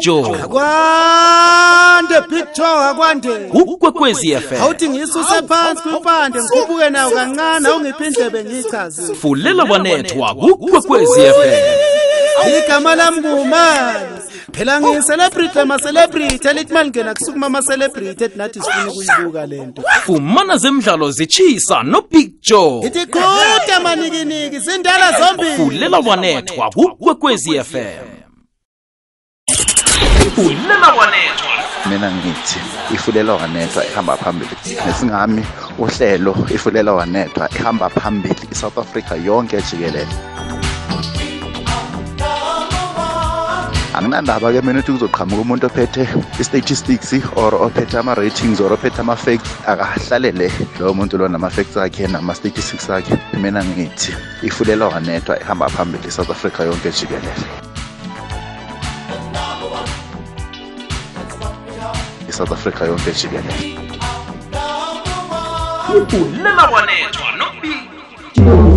Joe kwande picture akwande ukwekwezi FM awuthi ngisuse phansi kwimpande ngikhuphuke nayo kancane awungiphi indlebe ngiyichaze fulela wanethwa ukwekwezi FM igama lami kumali phela ngiyi-celebrity ama-celebrity. Elithi uma lingena kusukuma ama-celebrity ethi nathi sifuna ukuyibuka le nto. Fumana zemidlalo zitshisa no Big Joe. Ngithi qhuda manikiniki zindala zombili. Fulela wanethwa ukwekwezi FM fulela wanethwa. Mina ngithi ifulela wanethwa ihamba phambili. Nesingami uhlelo ifulela wanethwa ihamba phambili iSouth Africa yonke jikelele. Anginandaba ke mina ukuthi kuzoqhamuka umuntu ophethe i-statistics or ophethe ama-ratings or ophethe ama-facts akahlalele lowo muntu lo nama-facts akhe nama-statistics akhe. Mina ngithi ifulela wanethwa ihamba phambili south Africa yonke jikelele iSouth Africa yonke jikelele fulela wanethwa no Big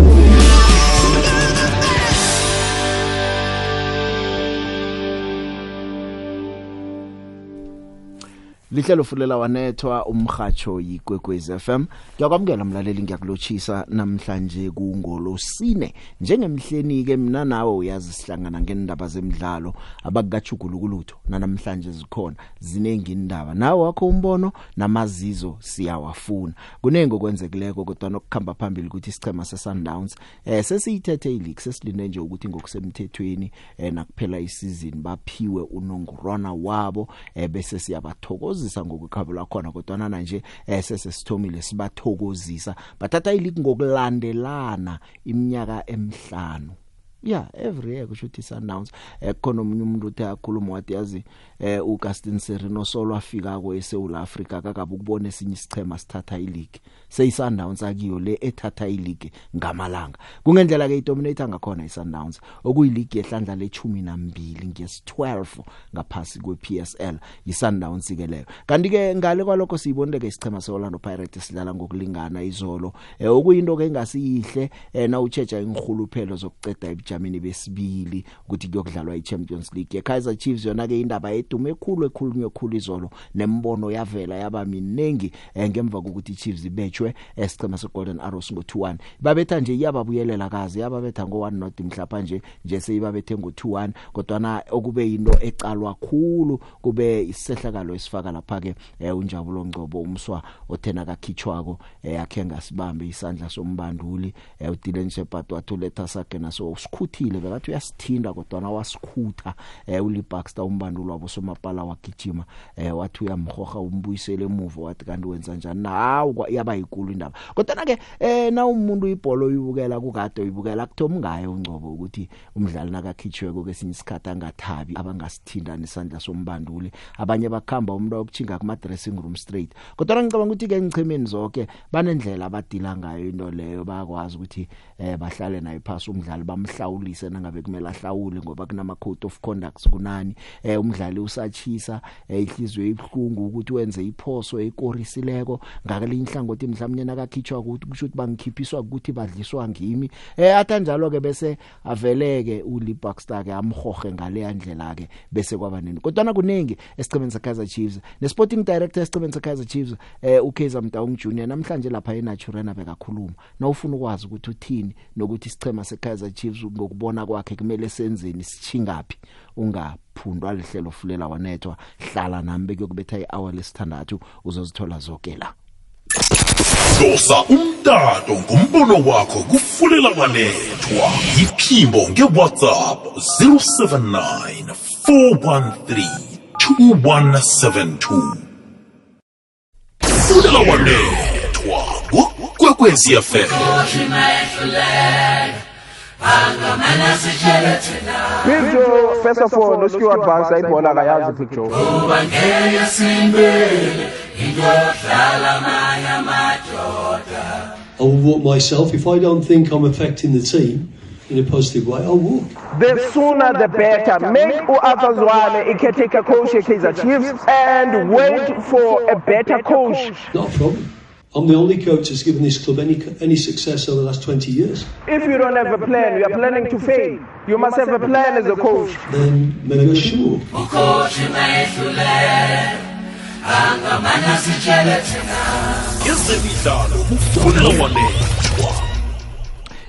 lihlelo fulela wanethwa umhatsho yikwekwezi FM ngiyakwamukela mlaleli ngiyakulochisa namhlanje kungolosine. Njengemhleni ke mina nawe uyazi sihlangana ngendaba zemidlalo abakugajugulukulutho namhlanje zikhona. Zinengi indaba nawe wakho umbono namazizo siyawafuna. Kunenge okwenzekileko kodwa nokukhamba phambili ukuthi isichema seSundowns eh sesiyithethe ileague sesilinde nje ukuthi ngokusemthethweni eh nakuphela isizini baphiwe unongorwana wabo eh bese siyabathokozisa ngokukhabula khona kodwa na nje eh sesesithomile sibathokozisa. Bathatha ileague ngokulandelana iminyaka emihlanu. Yeah every year kusho ukuthi Sundowns eh khona umunye umuntu uthe akhuluma wathi yazi eh uGustin Sereno solo afika ko eSouth Africa akakabe ukubona esinye isichema sithatha ileague. Seyisundowns akiyo le ethatha ileague ngamalanga. Kungendlela ke idominator ngakhona iSundowns okuyileague ehlandla le12 ngesi12 ngaphasi kwePSL iSundowns ke leyo. Kanti ke ngale kwalokho siyibonile ke isichema seOrlando Pirates sidlala ngokulingana izolo. Eh okuyinto ke engasiyihle eh na uchecha ingihuluphelo zokuceda ebujameni besibili ukuthi kuyokudlalwa iChampions League. eKaizer Chiefs yona ke indaba edume ekhulu ekhulunywe ekhulu izolo nembono yavela yaba minengi eh, ngemva kokuthi iChiefs ibetshwe esichema seGolden Arrows ngo2-1 babetha nje yababuyelela kazi yababetha ngo1 not mhlapa nje nje seyibabethe ngo2-1 kodwa na okube into ecalwa khulu kube isehlakalo esifaka lapha ke eh, unjabulo ngcobo umswa othena kakhitshwako eh, akhe ngasibambe isandla sombanduli eh, uDylan Shepard wathuletha sakhe naso usikhuthile bekathi uyasithinda kodwa na wasikhutha eh, uli Baxter umbanduli wabo. Somapala wagijima eh, wathi uyamhoga umbuyisele emuva wathi kanti wenza njani? Nawu yaba yikulu indaba. Kodwa ke eh na umuntu ibhola uyibukela kukade uyibukela kuthoma ngaye ungcobo ukuthi umdlali nakakhitshweko kesinye isikhathi angathabi abangasithinda nesandla sombanduli. Abanye bakhamba umuntu okuchinga kuma dressing room straight. Kodwa ngicabanga ukuthi ke ngichemeni zonke banendlela abadila ngayo into leyo bayakwazi ukuthi eh bahlale naye phasi umdlali bamhlawulise nangabe kumele ahlawule ngoba kunama code of conduct kunani. Eh umdlali usachisa eh, ihliziyo ibhlungu ukuthi wenze iphoso ekorisileko. Ngakalelinye ihlangothi mhlawumnye nakakhitshwa ukuthi kusho ukuthi bangikhiphiswa ukuthi badliswa ngimi. Eh athanjalo ke bese aveleke uli Baxter ke amhohe ngale yandlela ke bese kwaba nini. Kodwa na kuningi esicemeni seKaizer Chiefs nesporting director esicemeni seKaizer Chiefs eh uKaizer Mtaung Junior namhlanje lapha eNaturena bekakhuluma. Nawufuna ukwazi ukuthi uthini nokuthi isicema seKaizer Chiefs ngokubona kwakhe kumele senzeni sichingapi ungaphundwa lihlelo fulela wanethwa. Hlala nami bekuyokubetha ihour lesithandathu uzozithola zonke la Dosa umtato ngombono wakho kufulela wanethwa. Iphimbo ngeWhatsApp 079 413 2172 Fulela kwekwezi FM Picture, first of all, usikiwa advance ayibhola akayazi picture. I will walk myself. If I don't think I'm affecting the team in a positive way, I'll walk. The sooner the better. Make u-Arthur Zwane i-caretaker coach ye-Kaizer Chiefs and wait for a better coach. Not a problem. I'm the only coach that's given this club any any success over the last 20 years. If you don't have a plan, you are planning to fail. You must have a plan as a coach. Then maybe I should. ezemidlalo kufulela wanethwa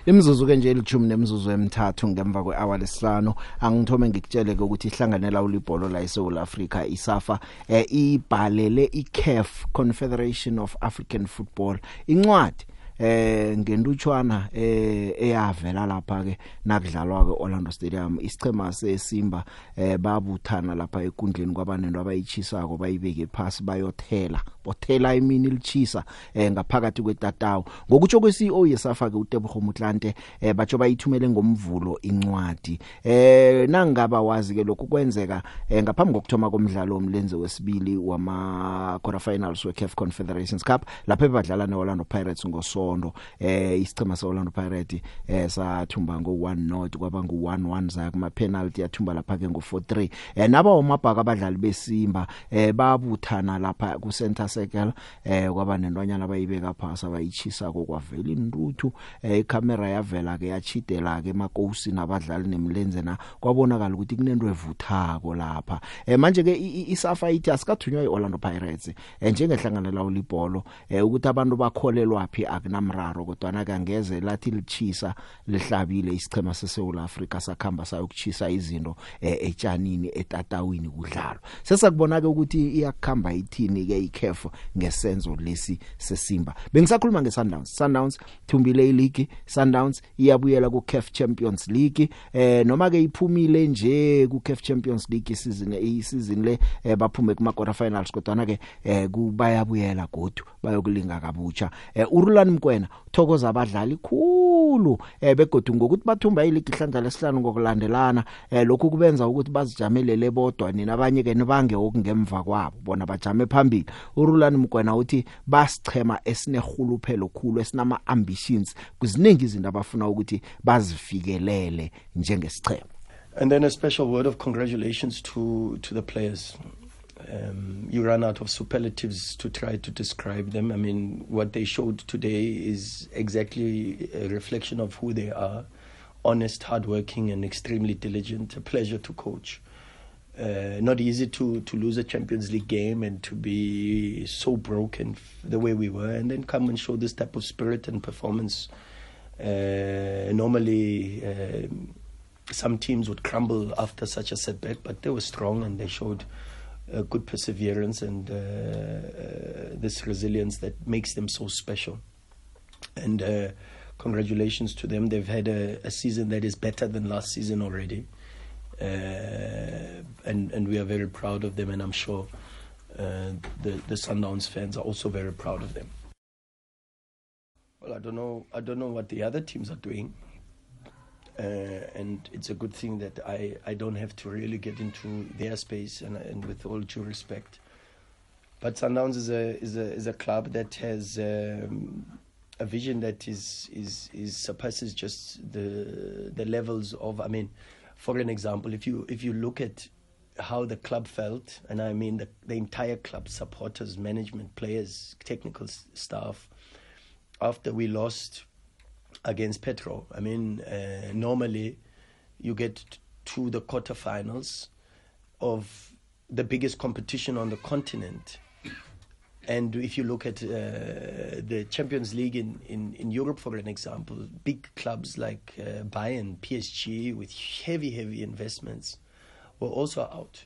Imzuzu ke nje ilithumi nemzuzu emithathu ngemva kwehour lesihlanu angithome ngikutsheleke ukuthi ihlanganela ulibholo la eSouth Africa isafa eh, ibhalele iCAF Confederation of African Football. Incwadi eh ngentutshwana eh eyavela lapha ke nakudlalwa ke Orlando Stadium isichema seSimba eh babuthana lapha ekundleni kwabanento abayichisako bayibeke phasi bayothela bothela imini lichisa eh ngaphakathi kwetatawu. Ngokutsho kweCEO yesafa ke uTebogo Mutlante eh batsho bayithumele ngomvulo incwadi. Eh nangaba wazi ke lokhu kwenzeka eh, ngaphambi kokuthoma komdlalo omlenze wesibili wama quarterfinals weCAF Confederations Cup lapha badlala neOrlando Pirates ngosondo eh isichema seOrlando Pirates eh sathumba ngo1 not kwaba ngu11 za kuma penalty yathumba lapha ke ngo43 eh naba omabhaka abadlali besimba eh babuthana lapha ku center circle eh kwaba nentonyana bayibeka phasa bayichisa kokwavela intuthu. Eh icamera yavela ke yachidela ke emakosi nabadlali nemlenze na kwabonakala ukuthi kunento evuthako lapha. Eh manje ke i- i- isafa ithi asikathunywa iOrlando Pirates eh njengehlanganela ulibholo eh ukuthi abantu bakholelwa phi? Akunamraro kodwa na kangeze lathi lichisa lihlabile isichema seSouth Africa sakhamba sayokuchisa izinto eh, etshanini etatawini kudlalo sesakubona ke ukuthi iyakhamba ithini ke iCAF ngesenzo lesi sesimba. Bengisakhuluma ngeSundowns. Sundowns thumbile ileague Sundowns iyabuyela kuCAF Champions League. Eh noma ke iphumile nje kuCAF Champions League season isizini le eh, baphume kuma quarter finals kodwa na ke eh kubayabuyela godu bayokulinga kabutsha eh uRulan Mkwena uthokoza abadlali khulu eh begodu ngokuthi bathumba ileague ihlandla lesihlanu ngokulandelana eh lokhu kubenza ukuthi bazijamelele bodwa nina abanye ke nibange okungemva kwabo bona bajame phambili uRulan Mkwena uthi basichema esinerhuluphelo khulu esinama ambitions kuziningi izinto abafuna ukuthi bazifikelele njengesichema And then a special word of congratulations to, to the players. Um, you run out of superlatives to try to describe them. I mean, what they showed today is exactly a reflection of who they are honest, hardworking, and extremely diligent. A pleasure to coach. Uh, not easy to, to lose a Champions League game and to be so broken the way we were, and then come and show this type of spirit and performance. Uh, normally, um some teams would crumble after such a setback, but they were strong and they showed uh, good perseverance and uh, uh, this resilience that makes them so special. And uh, congratulations to them. They've had a, a season that is better than last season already. And, and we are very proud of them, and I'm sure the, the Sundowns fans are also very proud of them. Well, I don't know. I don't know what the other teams are doing and it's a good thing that I, I don't have to really get into their space and, and with all due respect. But Sundowns is a is a is a club that has um, a vision that is is is surpasses just the the levels of I mean, for an example, if you if you look at how the club felt, and I mean the, the entire club, supporters, management, players, technical staff, after we lost against Petro. I mean, uh, normally you get to the quarterfinals of the biggest competition on the continent. And if you look at uh, the Champions League in, in, in Europe, for an example, big clubs like uh, Bayern, PSG, with heavy, heavy investments, were also out.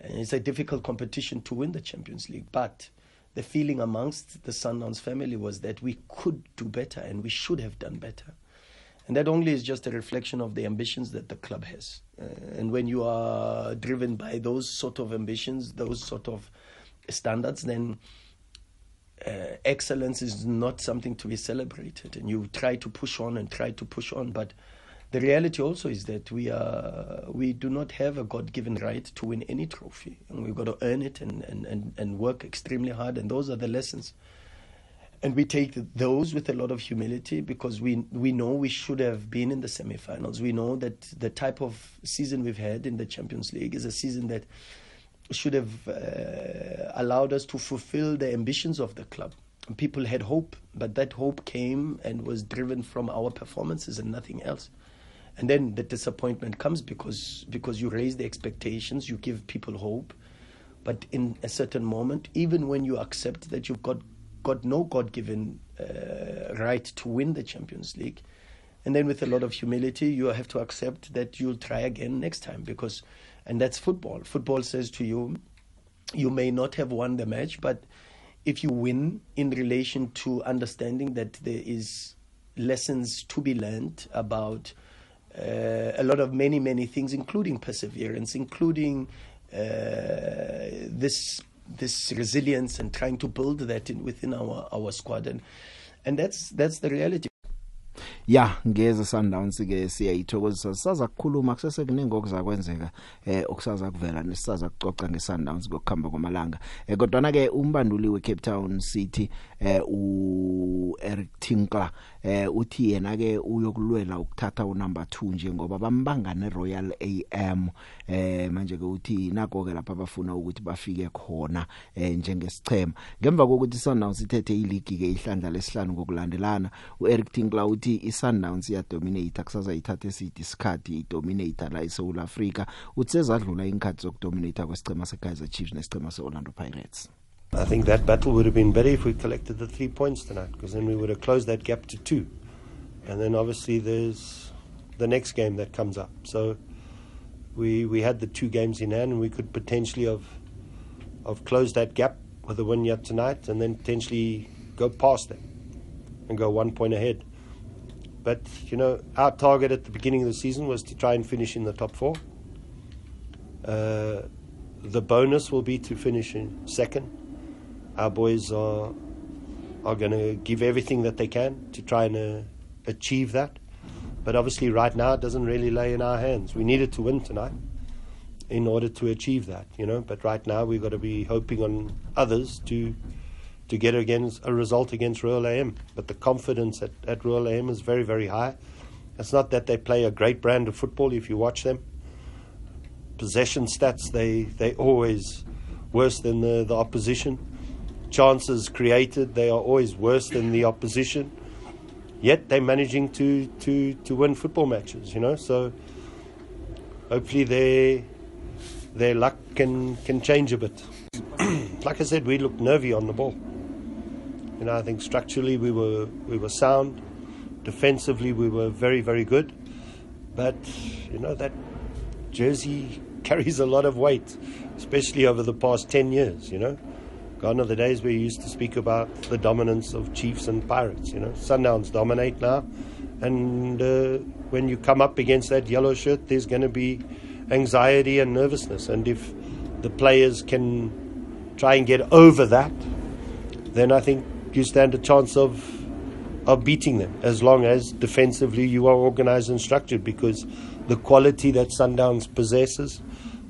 And it's a difficult competition to win the Champions League. But the feeling amongst the Sundowns family was that we could do better and we should have done better. And that only is just a reflection of the ambitions that the club has. Uh, and when you are driven by those sort of ambitions, those sort of standards, then uh, excellence is not something to be celebrated. And you try to push on and try to push on. But the reality also is that we are we do not have a God-given right to win any trophy, and we've got to earn it and, and, and, and work extremely hard. And those are the lessons. And we take those with a lot of humility because we we know we should have been in the semi-finals. We know that the type of season we've had in the Champions League is a season that should have uh, allowed us to fulfill the ambitions of the club. people had hope, but that hope came and was driven from our performances and nothing else. And then the disappointment comes because because you raise the expectations, you give people hope, but in a certain moment, even when you accept that you've got got no God-given uh, right to win the Champions League, and then with a lot of humility, you have to accept that you'll try again next time because, and that's football. Football says to you, you may not have won the match, but if you win in relation to understanding that there is lessons to be learned about a lot of many many things, including perseverance, including uh, this this resilience and trying to build that in, within our our squad, and and that's that's the reality. ya ngeze Sundowns ke siyayithokozisa sisaza kukhuluma kusese kuningi okuzakwenzeka eh okusaza kuvela nesisaza kucoca ngeSundowns ngokukhamba kwamalanga eh kodwa na ke umbanduli weCape Town City eh u Eric Tinkler eh uthi yena ke uyokulwela ukuthatha unumber 2 nje ngoba bambanga neRoyal AM eh manje ke uthi nako ke lapha bafuna ukuthi bafike khona eh njengesichema. Ngemva kokuthi Sundowns ithethe iligi ke ihlandla lesihlanu ngokulandelana uEric Tinkler uthi iSundowns iyadominate akusaza ithathe esidi isikhathi idominate la eSouth Africa utsezadlula inkhathi zokudominate kwesichema seKaizer Chiefs nesichema seOrlando Pirates. I think that battle would have been better if we collected the three points tonight, because then we would have closed that gap to two. And then obviously there's the next game that comes up. So we we had the two games in hand, and we could potentially have have closed that gap with a win yet tonight, and then potentially go past them and go one point ahead. But you know, our target at the beginning of the season was to try and finish in the top four. Uh, the bonus will be to finish in second. Our boys are are going to give everything that they can to try and uh, achieve that. But obviously, right now, it doesn't really lay in our hands. We needed to win tonight in order to achieve that, you know. But right now, we've got to be hoping on others to to get against a result against Royal AM. But the confidence at, at Royal AM is very, very high. It's not that they play a great brand of football if you watch them. Possession stats, they they always worse than the, the opposition. Chances created, they are always worse than the opposition. Yet they're managing to, to, to win football matches, you know. So hopefully their their luck can can change a bit. like I said, we looked nervy on the ball. You know, I think structurally we were we were sound. Defensively we were very, very good. But, you know, that jersey carries a lot of weight, especially over the past ten years, you know. Gone are the days you used to speak about the dominance of Chiefs and Pirates, you know. Sundowns dominate now. And uh, when you come up against that yellow shirt, there's going to be anxiety and nervousness. And if the players can try and get over that, then I think you stand a chance of of beating them as long as defensively you are organized and structured because the quality that Sundowns possesses,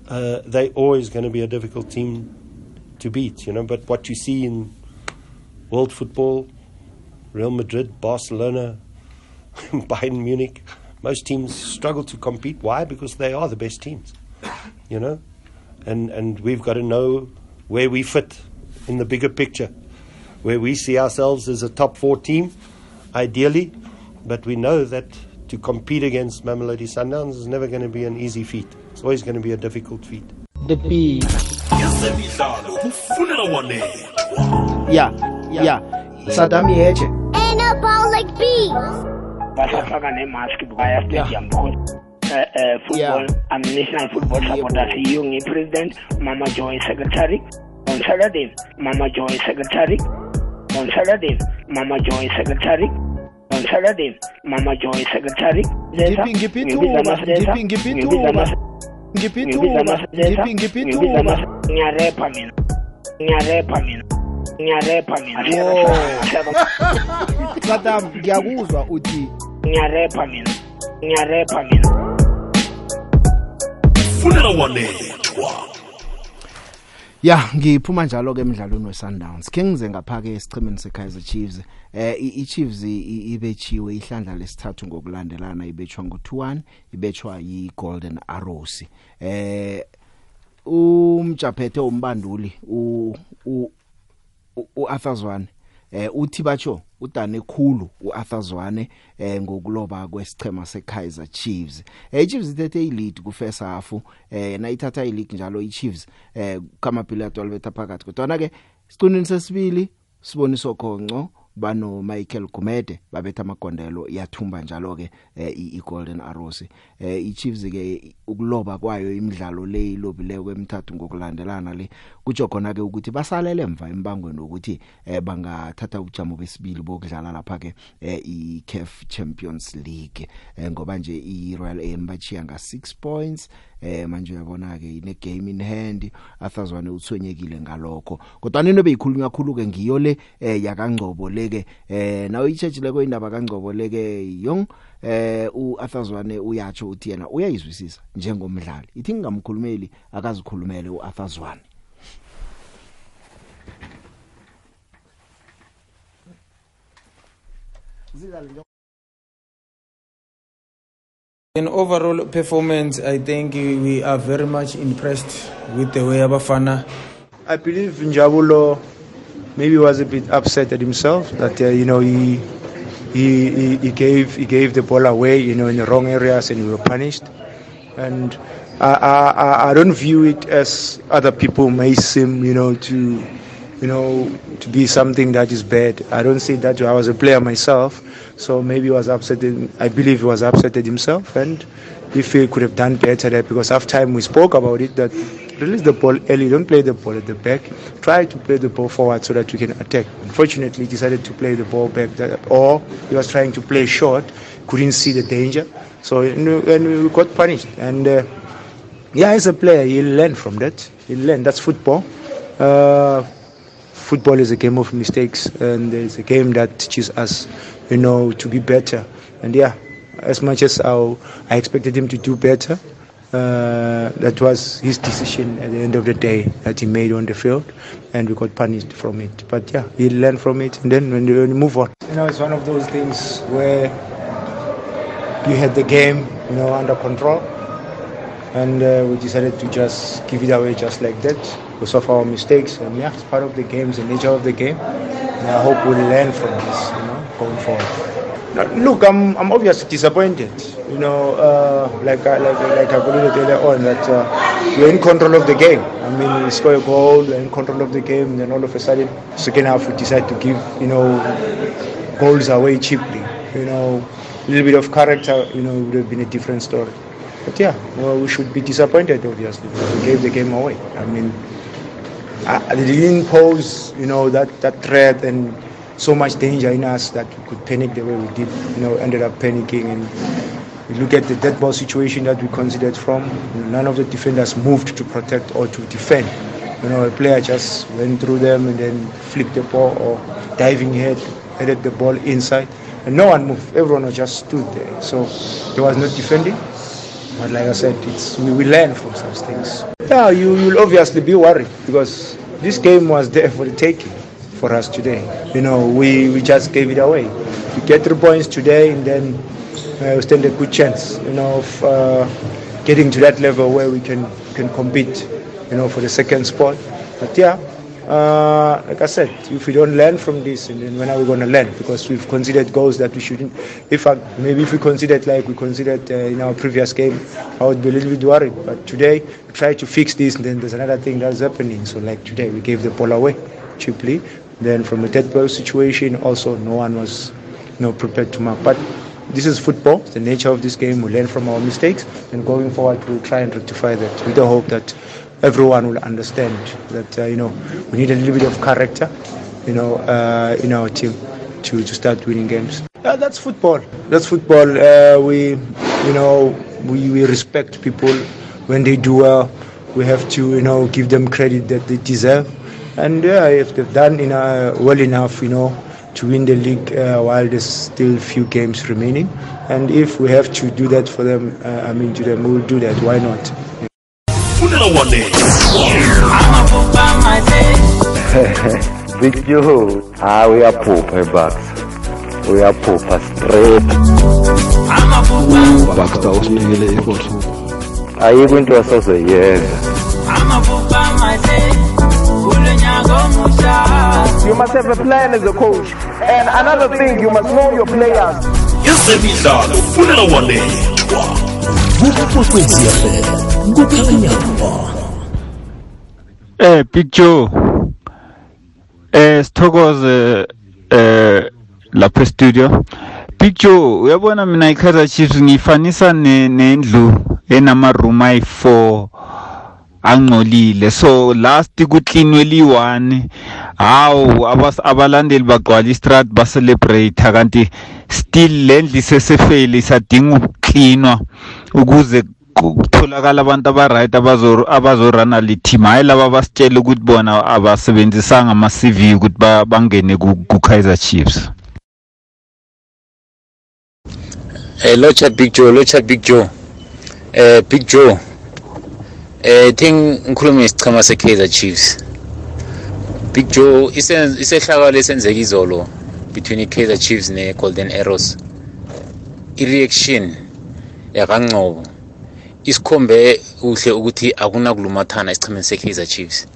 uh, they're always going to be a difficult team to beat, you know. But what you see in world football, Real Madrid, Barcelona, Bayern Munich, most teams struggle to compete. Why? Because they are the best teams, you know. And and we've got to know where we fit in the bigger picture, where we see ourselves as a top four team, ideally, but we know that to compete against Mamelodi Sundowns is never going to be an easy feat. It's always going to be a difficult feat. The P. ezemidlalo kufunela wanethwa ya ya Saddam Yeche Ain't a ball like bees. basafaka nemask bukaya stadium because uh, uh, football I'm national football supporters you ngi president Mama Joy secretary. On Saturday Mama Joy secretary. On Saturday Mama Joy secretary. On Saturday Mama Joy secretary. Ngiphi ngiphi ithuba ngiphi ngiphi ithuba ngiphi ngiphi ngiyarepa mina. Ngiyarepa mina. Ngiyarepa mina. Saddam ngiyakuzwa uthi ngiyarepa mina. Ngiyarepa mina. Kufunela wanethwa Ya ngiphuma njalo ke emidlalweni weSundowns. Ke ngize ngapha ke esichimeni seKaizer Chiefs. Eh i- iChiefs i- ibechiwe ihlandla lesithathu ngokulandelana ibetshwa ngo2-1, ibetshwa yiGolden Arrows. Eh umjaphethe umbanduli u u- u- uArthur Zwane eh uthi batsho udane khulu uArthur Zwane eh ngokuloba kwesichema seKaizer Chiefs. Eh Chiefs ithethe ilead ku first half eh na ithatha ileague njalo iChiefs eh kamabhila 12 betha phakathi kodwa ke siqinini sesibili siboniso khonco bano Michael Gumede babetha amagondelo yathumba njalo ke eh, i Golden Arrows. Eh iChiefs ke ukuloba kwayo imidlalo le ilobileyo kwemithathu ngokulandelana le kutsho khona ke ukuthi basalele emva embangweni ukuthi eh bangathatha ujamo besibili bokudlala lapha ke eh, iCAF Champions League. Eh, ngoba nje iRoyal AM bachiya nga 6 points eh manje uyabona ke ine game in hand athazwane uthwenyekile ngalokho. Kodwa nino beyikhulunywa kakhulu ke ngiyo le eh yakangcobo leke. Eh nawe ichurch leko indaba kangcobo leke yong eh uAthazwane uyatsho uthi yena uyayizwisisa njengomdlali. Ithi ngingamkhulumeli akazikhulumele uAthazwane In overall performance, I think we are very much impressed with the way Abafana. I believe Njabulo maybe was a bit upset at himself that uh, you know he, he he he gave he gave the ball away you know in the wrong areas and we were punished and I, I, I don't view it as other people may seem you know to you know to be something that is bad I don't see that. I was a player myself so maybe he was upset I believe he was upset at himself and if he could have done better there because after time we spoke about it that release the ball early don't play the ball at the back. Try to play the ball forward so that we can attack. Unfortunately he decided to play the ball back or he was trying to play short couldn't see the danger. So and we got punished. And uh, yeah as a player he'll learn from that. He'll learn that's football. Uh, football is a game of mistakes and it's a game that teaches us you know to be better. And yeah as much as I, I expected him to do better uh, that was his decision at the end of the day that he made on the field and we got punished from it. But yeah he learned from it and then when you, move on. You know it's one of those things where you had the game you know under control and uh, we decided to just give it away just like that because of our mistakes. And yeah it's part of the game it's the nature of the game. And I hope we'll learn from this you know going forward look, I'm, I'm obviously disappointed. You know, uh, like I, like like I alluded earlier on that uh, we're in control of the game. I mean, we score a goal, we're in control of the game, and then all of a sudden, second half we decide to give you know goals away cheaply. You know, a little bit of character, you know, would have been a different story. But yeah, well, we should be disappointed, obviously, because we gave the game away. I mean, I, they didn't pose, you know, that, that threat and so much danger in us that we could panic the way we did. You know, ended up panicking and we look at the dead ball situation that we considered from. You know, none of the defenders moved to protect or to defend. You know, a player just went through them and then flicked the ball or diving head, headed the ball inside. And no one moved. Everyone just stood there. So there was no defending. But like I said, it's we, we learn from such things. Yeah, you, you'll obviously be worried because this game was there for the taking for us today. You know, we, we just gave it away. We get three points today and then uh, we stand a good chance, you know, of uh, getting to that level where we can, can compete, you know, for the second spot. But yeah, uh, like I said, if we don't learn from this, and then when are we going to learn? Because we've considered goals that we shouldn't. If I, maybe if we considered like we considered uh, in our previous game, I would be a little bit worried. But today, we try to fix this, and then there's another thing that's happening. So like today, we gave the ball away cheaply. Then from a dead ball situation, also no one was, you know, prepared to mark. But this is football. It's the nature of this game. We learn from our mistakes, and going forward, we'll try and rectify that with the hope that everyone will understand that uh, you know we need a little bit of character, you know, uh, in our team to, to start winning games. Uh, that's football. That's football. Uh, we, you know, we, we respect people when they do well. We have to, you know, give them credit that they deserve. And yeah, if they've done you know, well enough, you know, to win the league uh, while there's still few games remaining, and if we have to do that for them, uh, I mean, to them, we'll do that. Why not? Funela Wane. Big Joe, ah, uyaphupha ebucks uyaphupha straight bakta usinikele ikotho ayikho into asazoyenza amaphupha mahle kulonyaka omusha must have a plan as a coach. And another thing, you must know your players. ezemidlalo kufunela wanethwa ukwekwezi fm kukhanya Eh Big Joe. Eh sithokoze eh lapha studio. Big Joe uyabona mina iKaizer Chiefs ngifanisa nendlu enama room ayi4 angcolile so last kucleanwe li1 hawu abas- abalandeli bagcwala istrat ba celebrate kanti still lendlu sesefeli sadinga ukucleanwa ukuze kutholakala abantu abaright abazo abazorana le team hayi laba basitshela ukuthi bona abasebenzisanga ama CV ukuthi ba- bangene ku ku Kaizer Chiefs Eh locha Big Joe, locha Big Joe. Eh Big Joe. Eh think ngikhuluma isichema seKaizer Chiefs. Big Joe isehlakalo esenzeka izolo between iKaizer Chiefs neGolden Arrows. I-reaction yakangcobo isikhombe uhle ukuthi akunakulumathana esichemeni seKaizer Chiefs.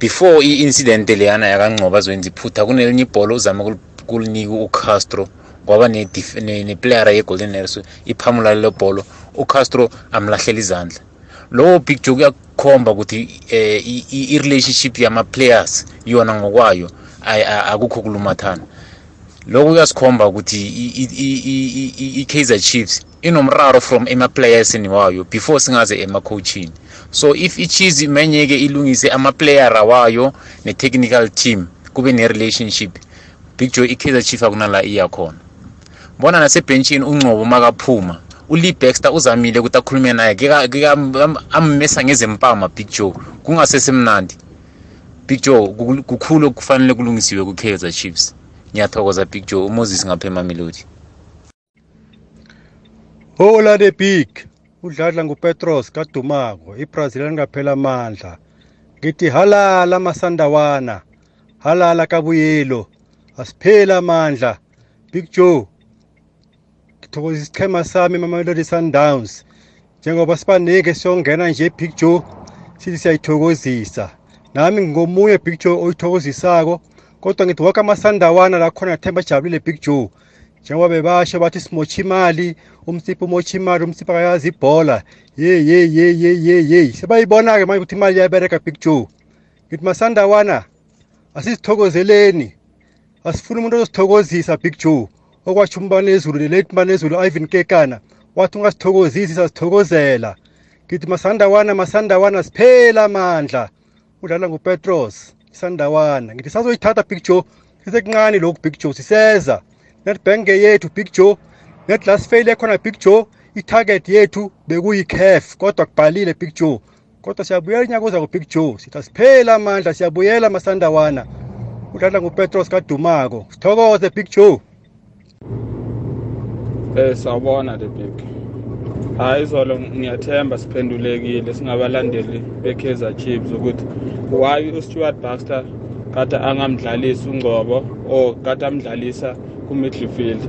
Before i-incident leyana yakangcobo azwenza iphutha kunelinye ibhola uzama ukulinika uCastro kwaba ne ne, ne player ye-Golden Arrows iphamula lelo bholo uCastro amlahlela izandla lowo big joe kuyakhomba ukuthi eh, i- i- i-relationship yama-players yona ngokwayo ay- a- akukho kulumathana. Lokho kuyasikhomba ukuthi i- i- i- i- i- i-kaizer chiefs inomraro from ema-playersini wayo before singaze ema-coachini so if ichiefs menyeke ilungise ama-playera wayo ne-technical team kube ne-relationship big joe i-kaizer chief akunala iya khona. Bona nasebhentshini ungcobo makaphuma. Ulee baxter uzamile ukuthi akhulume naye. Keka- keka- am- ammesa ngezempama big joe. Kungasesemnandi. Big joe kukul- kukhulu okufanele kulungisiwe ku-kaizer chiefs. Ngiyathokoza big joe. Umoses ngapha emamelodi Hola the big. Udladla nguPetros kadumako iBrazil lingaphela amandla. Ngithi halala masandawana halala kabuyelo. Asiphela amandla. Big Joe ngithokoza isichema sami Mamelodi Sundowns. Njengoba sibanike siyongena nje Big Joe sithi siyayithokozisa. Nami ngomunye Big Joe oyithokozisako kodwa ngithi wonke amasandawana la khona themba jabulile Big Joe. Njengoba bebasho bathi simotsha imali umsipho umotsha imali umsipho akayazi ibhola. Ye ye ye ye ye ye. Sebayibona-ke manje ukuthi imali iyabereka big joe. Ngithi masandawana asizithokozeleni. Asifuni umuntu ozosithokozisa big joe. Okwatsho umbane ezulu lelate umbane ezulu ivan kekana wathi ungasithokozisi sazithokozela ngithi masandawana masandawana siphela amandla. Udlala ngupetros isandawana. Ngithi sazoyithatha big joe. Sisekuncane lokhu big joe siseza. Netbank yethu big joe. Netlas fail ekhona big joe. Itarget yethu bekuyi-caf kodwa kubhalile big joe. Kodwa siyabuyela inyaka uza big joe. Sithi asiphela amandla siyabuyela masandawana. Udlala ngupetros kadumako. Sithokoze big joe. Eh sawubona the big. Hayi izolo ngiyathemba siphendulekile singabalandeli beKaizer Chiefs ukuthi why uStuart Baxter kade angamdlalisi ungcobo or kade amdlalisa ku-midfield.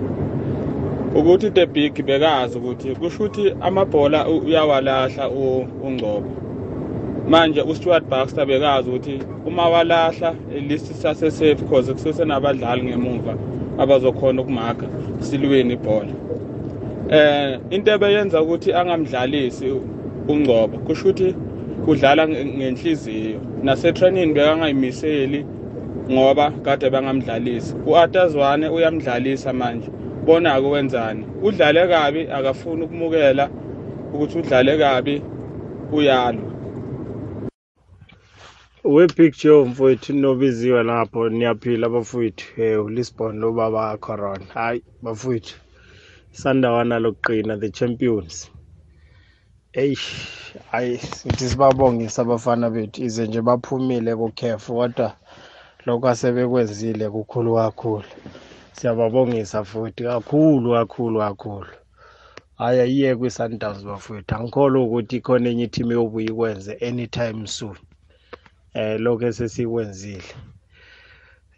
Ukuthi the big bekazi ukuthi kusho ukuthi amabhola uyawalahla ungcobo. Manje uStuart Baxter bekazi ukuthi uma walahla at least sase safe because kususe nabadlali ngemuva abazokhona ukumakha silweni ibhola. eh into ebeyenza ukuthi angamdlalisi ungcobo kusho ukuthi udlala nge- ngenhliziyo. Nase training bekangayimiseli ngoba kade bangamdlalisi. uAtazwane uyamdlalisa manje. Bona kwenzani udlale kabi akafuni ukumukela ukuthi udlale kabi uyalwa. Wepicture mfowethu nobiziwe lapho niyaphila bafowethu eh ulisbon lo baba corona hayi bafowethu sandawana lokuqina the champions. Eish hayi sithi sibabongisa abafana bethu ize nje baphumile kukhefu kodwa lokho asebekwenzile kukhulu kakhulu. Siyababongisa futhi kakhulu kakhulu kakhulu. Hhayi ayiye kwi-sundowns bafowethu angikholwa ukuthi khona enye ithimu yobuye ikwenze anytime soon. Eh lokho esesikwenzile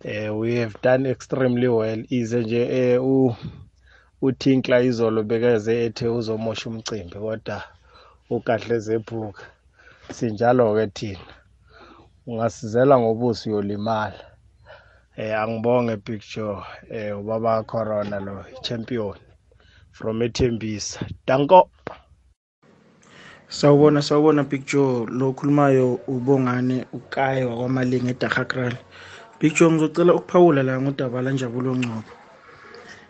eh we have done extremely well. Ize nje eh u uthinkla izolo bekeze ethe uzomosha umcimbi kodwa ukahle zephuka sinjalo ke thina. Ungasizela ngobuso uyolimala. Eh angibonge picture eh ubaba corona lo champion from ethembisa. Danko! Sawubona sawubona Big Joe lo khulumayo ubongane ukaye wakwamalinga eDagakral. Big Joe ngizocela ukuphawula la ngodaba Njabulo Ngcobo.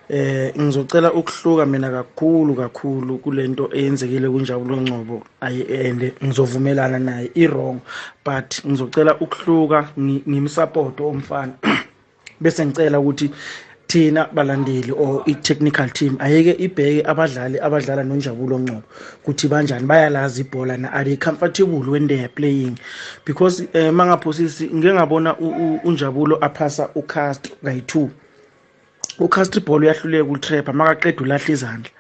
Eh ngizocela ukuhluka mina kakhulu kakhulu kulento eyenzekile kunjabulo Ngcobo ayende ngizovumelana naye i wrong but ngizocela ukuhluka ngimsupport omfana bese ngicela ukuthi thina balandeli or i-technical team ayeke ibheke abadlali abadlala nonjabulo Ngcobo ukuthi banjani bayalazi ibhola na are they comfortable when they are playing? Because eh mangaphosisi ngeke ngabona unjabulo aphasa uCastro kayi2 uCastro ibhola uyahluleka utrapper makaqeda ulahla izandla.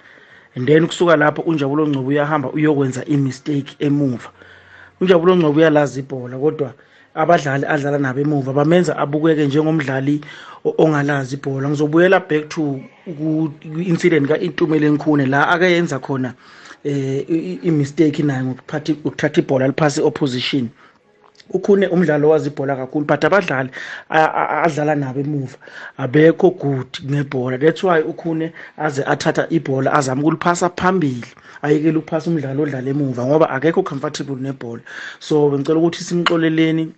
And then kusuka lapho unjabulo Ngcobo uyahamba uyokwenza i-mistake emuva. Unjabulo Ngcobo uyalazi ibhola kodwa abadlali adlala nabo emuva bamenza abukeke njengomdlali ongalazi ibhola. Ngizobuyela back to ku-incident ka-intumeleni khune la akayenza khona eh i-mistake nayo ngokuphatha ukuthatha ibhola liphasi opposition. Ukhune umdlalo wazi ibhola kakhulu but abadlali adlala nabo emuva abekho good ngebhola. That's why ukhune aze athatha ibhola azama ukuliphasa phambili ayekele ukuphasa umdlalo odlala emuva ngoba akekho comfortable nebhola. So bengicela ukuthi simxoleleni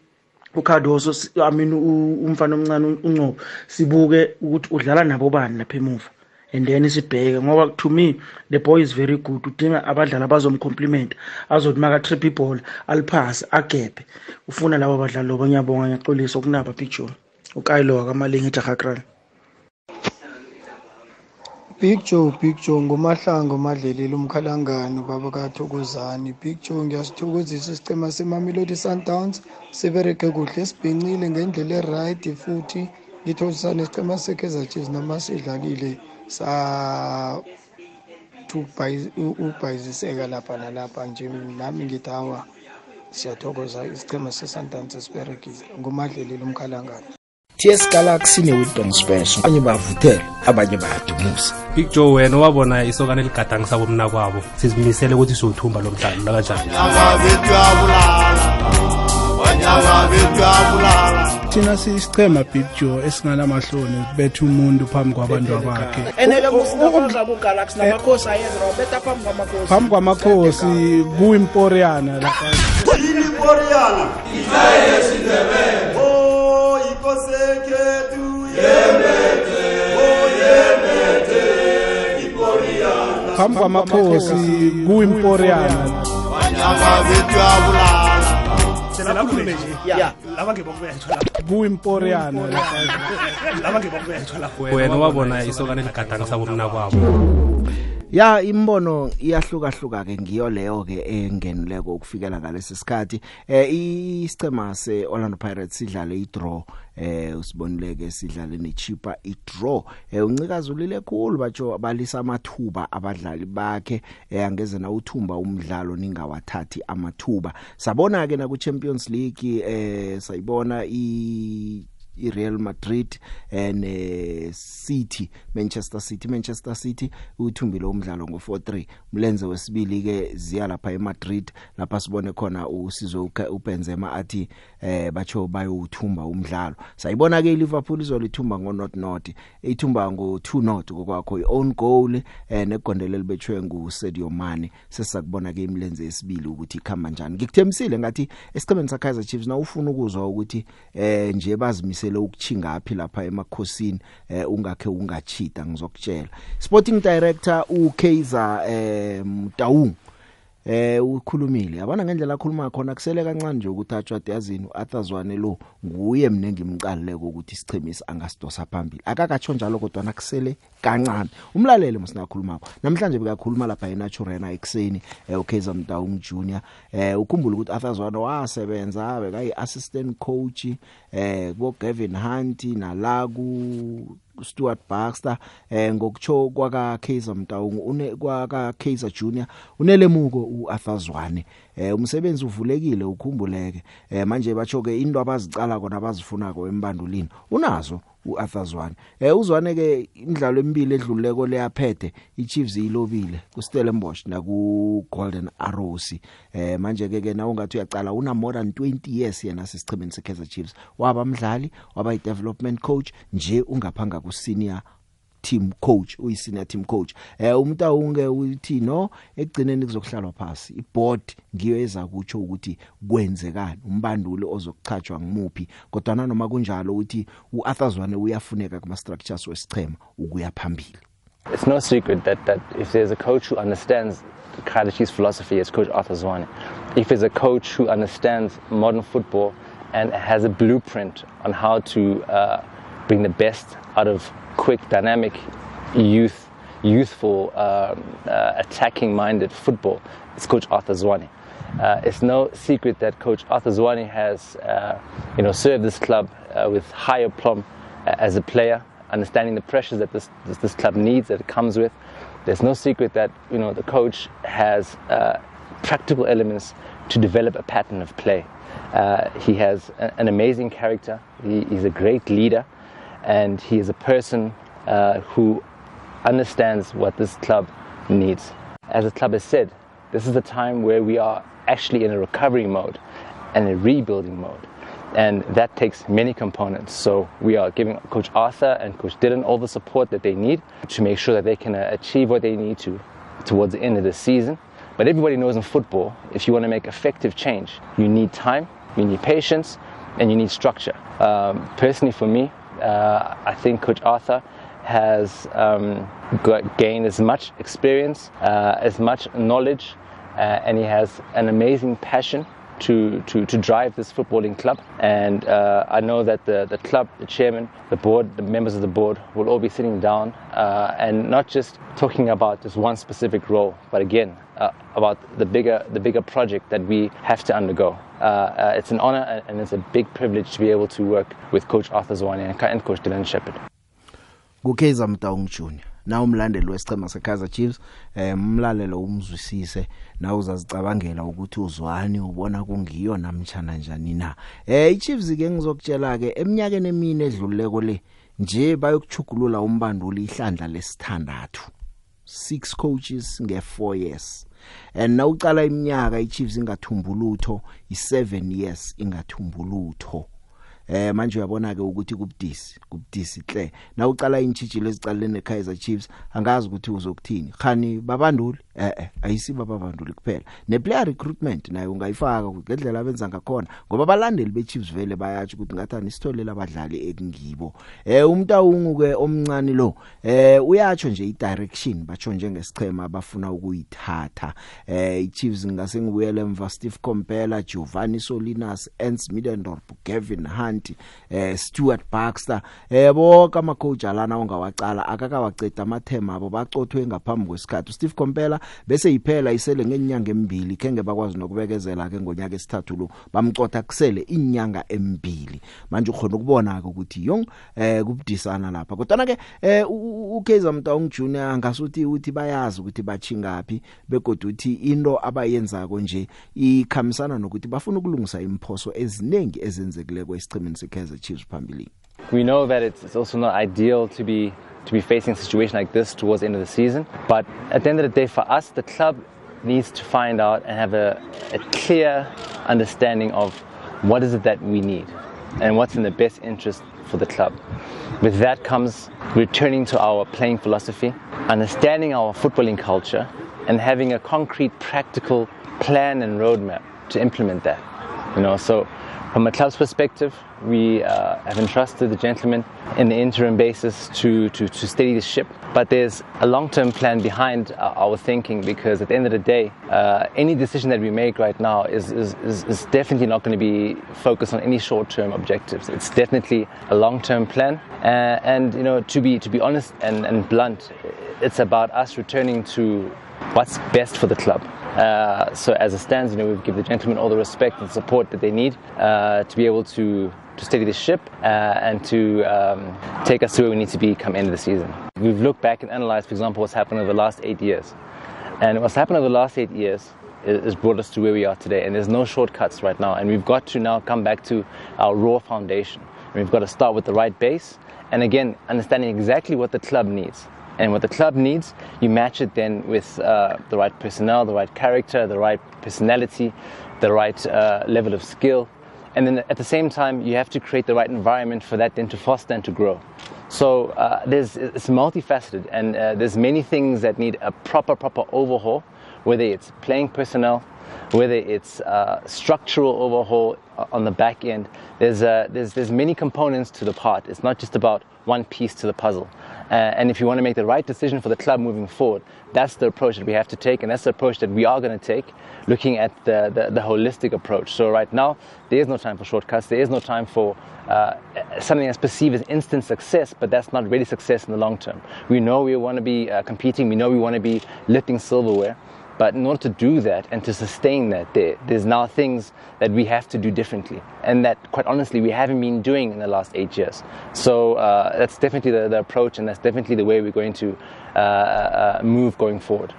uCardoso I mean umfana omncane uNcobo sibuke ukuthi udlala nabo bani lapha emuva. And then sibheke ngoba to me the boy is very good. Udinga abadlali abazomcompliment azothi maka trip ibhola aliphasi agebhe. Ufuna labo badlali lobo ngiyabonga ngiyaxolisa. Ukunaba picture ukayilo wakamalinga eJahakran Big Joe Big Joe ngomahlango madlelile umkhalangani baba kaThokozani Big Joe ngiyasithokozisa isicema seMamelodi Sundowns. Sibereke kuhle sibhincile ngendlela eright futhi ngithokozisa nesicema seKaizer Chiefs noma sidlalile sa ubhayiziseka lapha nalapha nje nami ngithi hawa siyathokoza isicema se-Sundowns esiberekile ngumadlelile umkhalangani. TS Galaxy ne-Wisdom Special abanye bavuthela abanye bayadumusa Big Joe wena wabona isokana eligadangisa bomna kwabo sizimisele ukuthi sizothumba lo mdlalo lakanjani thina siyisichema Big Joe esinganamahloni bethu umuntu phambi kwabantu bakhe enele kusinakodla ku-galaxy namakhosi ayenza betha phambi kwamakhosi. phambi kwamakhosi kuyimporiana lapha phamba makhosi kuyimporiyana kuyimporiyana wena wabona isokane ligadangisa bomna kwabo ya imbono iyahlukahluka ke ngiyo leyo ke engenileko ukufikela ngalesi sikhathi. Eh isicema se Orlando Pirates sidlale idraw eh usibonileke sidlale nechipa idraw. Eh uncikazi ulile khulu batsho balisa amathuba abadlali bakhe. Eh angeze na uthumba umdlalo ningawathathi amathuba. Sabona ke na ku Champions League eh sayibona i iReal Madrid and uh, City Manchester City. Manchester City uthumbile umdlalo ngo4-3 mlenze wesibili ke ziya lapha eMadrid lapha sibone khona usizo uBenzema athi eh bacho bayothumba umdlalo. Sayibona ke iLiverpool izolithumba ngo not not ithumba ngo 2 not kokwakho iown goal eh negondelo libethwe ngu Sadio Mane. Sesakubona ke imlenze yesibili ukuthi ikhamba kanjani ngikuthemisile ngathi esiqhemeni saKaizer Chiefs na ufuna ukuzwa ukuthi eh nje bazimise uzimisele ukuchinga aphi lapha emakhosini eh ungakhe ungachita ngizokutshela. Sporting director uKaizer eh Mtaung. Eh ukhulumile. Yabona ngendlela akhuluma khona kusele kancane nje ukuthi atshwade yazini uAthazwane lo nguye mina engimqalileke ukuthi isichemisi angasidosa phambili. Akakatsho njalo kodwa nakusele kancane. Umlalele musinakhuluma namhlanje bekakhuluma lapha eNaturena ekseni eh uKaizer Mtaung Junior. Eh ukhumbula ukuthi Athazwane wasebenza bekayi assistant coach eh kubo Gavin Hunt nalaku Stuart Baxter eh ngokutsho kwaka Kaizer Mtaung une kwaka Kaizer Junior unelemuko uAthazwane eh umsebenzi uvulekile ukhumbuleke. Eh manje batsho ke into abazicala kona abazifunako embandulini unazo uArthur Zwane. Eh uzwane ke imidlalo emibili edluleko leyaphethe iChiefs ilobile kuStellenbosch na ku Golden Arrows. Eh manje ke ke na ungathi uyacala una more than 20 years yena sisichimeni seKaizer Chiefs. Waba mdlali waba i-development coach nje ungaphanga ku senior team coach uyi senior team coach. Eh umuntu awunge uthi no ekugcineni kuzokuhlalwa phansi iboard ngiyo eza kutsho ukuthi kwenzekani umbanduli ozokuchajwa ngimuphi. Kodwa noma kunjalo uthi uArthur uyafuneka kuma structures wesichema ukuya phambili. It's no secret that that if there's a coach who understands Kaizer philosophy it's coach Arthur Zwane. If there's a coach who understands modern football and has a blueprint on how to uh, bring the best out of quick, dynamic, youth, youthful, um, uh, attacking-minded football. It's Coach Arthur Zwane. Uh, it's no secret that Coach Arthur Zwane has, uh, you know, served this club uh, with high aplomb uh, as a player, understanding the pressures that this, this, this club needs, that it comes with. There's no secret that you know the coach has practical elements to develop a pattern of play. Uh, he has a, an amazing character. He, he's a great leader, and he is a person uh, who understands what this club needs. As the club has said, this is the time where we are actually in a recovery mode and a rebuilding mode. And that takes many components. So we are giving Coach Arthur and Coach Dylan all the support that they need to make sure that they can uh, achieve what they need to towards the end of the season. But everybody knows in football, if you want to make effective change, you need time, you need patience, and you need structure. Um, personally, for me, uh, I think Coach Arthur has um, got, gained as much experience, uh, as much knowledge, uh, and he has an amazing passion to, to, to drive this footballing club. And uh, I know that the, the club, the chairman, the board, the members of the board will all be sitting down uh, and not just talking about just one specific role, but again, uh, about the bigger, the bigger project that we have to undergo. Uh, uh, it's an honor and it's a big privilege to be able to work with Coach Arthur Zwane and, Coach Dylan Shepard. Kukeza Mtaung Junior na umlandeli wesichema seKaizer Chiefs eh umlalelo umzwisise. Na uzazicabangela ukuthi uzwani ubona kungiyo namtjana njani na. Eh iChiefs ke ngizokutshela ke eminyakeni emine edluleko le nje bayokuchugulula umbanduli ihlandla lesithandathu. 6 coaches nge 4 years and nawucala iminyaka iChiefs ingathumbulutho i7 years ingathumbulutho eh manje uyabona ke ukuthi kubudisi kubudisi hle. Na uqala intshijilo ezicalene neKaizer Chiefs angazi ukuthi uzokuthini. Khani babanduli eh eh ayisiba babanduli kuphela. Ne player recruitment nayo ungayifaka ngendlela abenza ngakhona ngoba abalandeli beChiefs vele bayathi ukuthi ngathani isitholela abadlali ekungibo. Eh umuntu awungu ke omncane lo eh uyatsho nje i-direction batsho njengesichema abafuna ukuyithatha. Eh iChiefs ngase ngibuyele emva Steve Kompela Giovanni Solinas Ernst Middendorp Gavin Hunt eh Stuart Baxter. Eh bonke ama coach alana ongawacala akakawaceda amathema abo bacothwe ngaphambi kwesikhathi. Steve Kompela bese iphela isele ngenyanga embili kenge bakwazi nokubekezela ke ngonyaka esithathu lo bamcotha kusele inyanga embili. Manje ukhona ukubona ke ukuthi yong eh kubudisana lapha. Kodwa ke eh uKaizer Mtaung Junior ngasuthi uthi bayazi ukuthi bachingaphi begodwa uthi into abayenzako nje ikhamisana nokuthi bafuna ukulungisa imphoso eziningi ezenzekile kwesichimeni seKaizer Chiefs phambili We know that it's, it's also not ideal to be to be facing a situation like this towards the end of the season. But at the end of the day, for us, the club needs to find out and have a, a clear understanding of what is it that we need and what's in the best interest for the club. With that comes returning to our playing philosophy, understanding our footballing culture, and having a concrete, practical plan and roadmap to implement that. You know, so from a club's perspective, we uh, have entrusted the gentleman in the interim basis to, to, to steady the ship. But there's a long term plan behind our, our thinking because at the end of the day, uh, any decision that we make right now is, is, is, is definitely not going to be focused on any short term objectives. It's definitely a long term plan. Uh, and, you know, to be, to be honest and, and blunt, it's about us returning to what's best for the club. Uh, so as it stands, you know, we give the gentlemen all the respect and support that they need uh, to be able to to steady the ship uh, and to um, take us to where we need to be come end of the season. We've looked back and analysed, for example, what's happened over the last eight years. And what's happened over the last eight years has brought us to where we are today. And there's no shortcuts right now. And we've got to now come back to our raw foundation. We've got to start with the right base. And again, understanding exactly what the club needs. And what the club needs, you match it then with uh, the right personnel, the right character, the right personality, the right uh, level of skill. And then at the same time, you have to create the right environment for that then to foster and to grow. So uh, there's, it's multifaceted, and uh, there's many things that need a proper, proper overhaul, whether it's playing personnel, whether it's uh, structural overhaul on the back end. There's, uh, there's, there's many components to the part. It's not just about one piece to the puzzle. Uh, and if you want to make the right decision for the club moving forward, that's the approach that we have to take, and that's the approach that we are going to take, looking at the, the, the holistic approach. So right now, there is no time for shortcuts. There is no time for uh, something that's perceived as instant success, but that's not really success in the long term. We know we want to be uh, competing. We know we want to be lifting silverware. But in order to do that and to sustain that, there, there's now things that we have to do differently, and that, quite honestly, we haven't been doing in the last eight years. So uh, that's definitely the, the, approach, and that's definitely the way we're going to uh, uh, move going forward.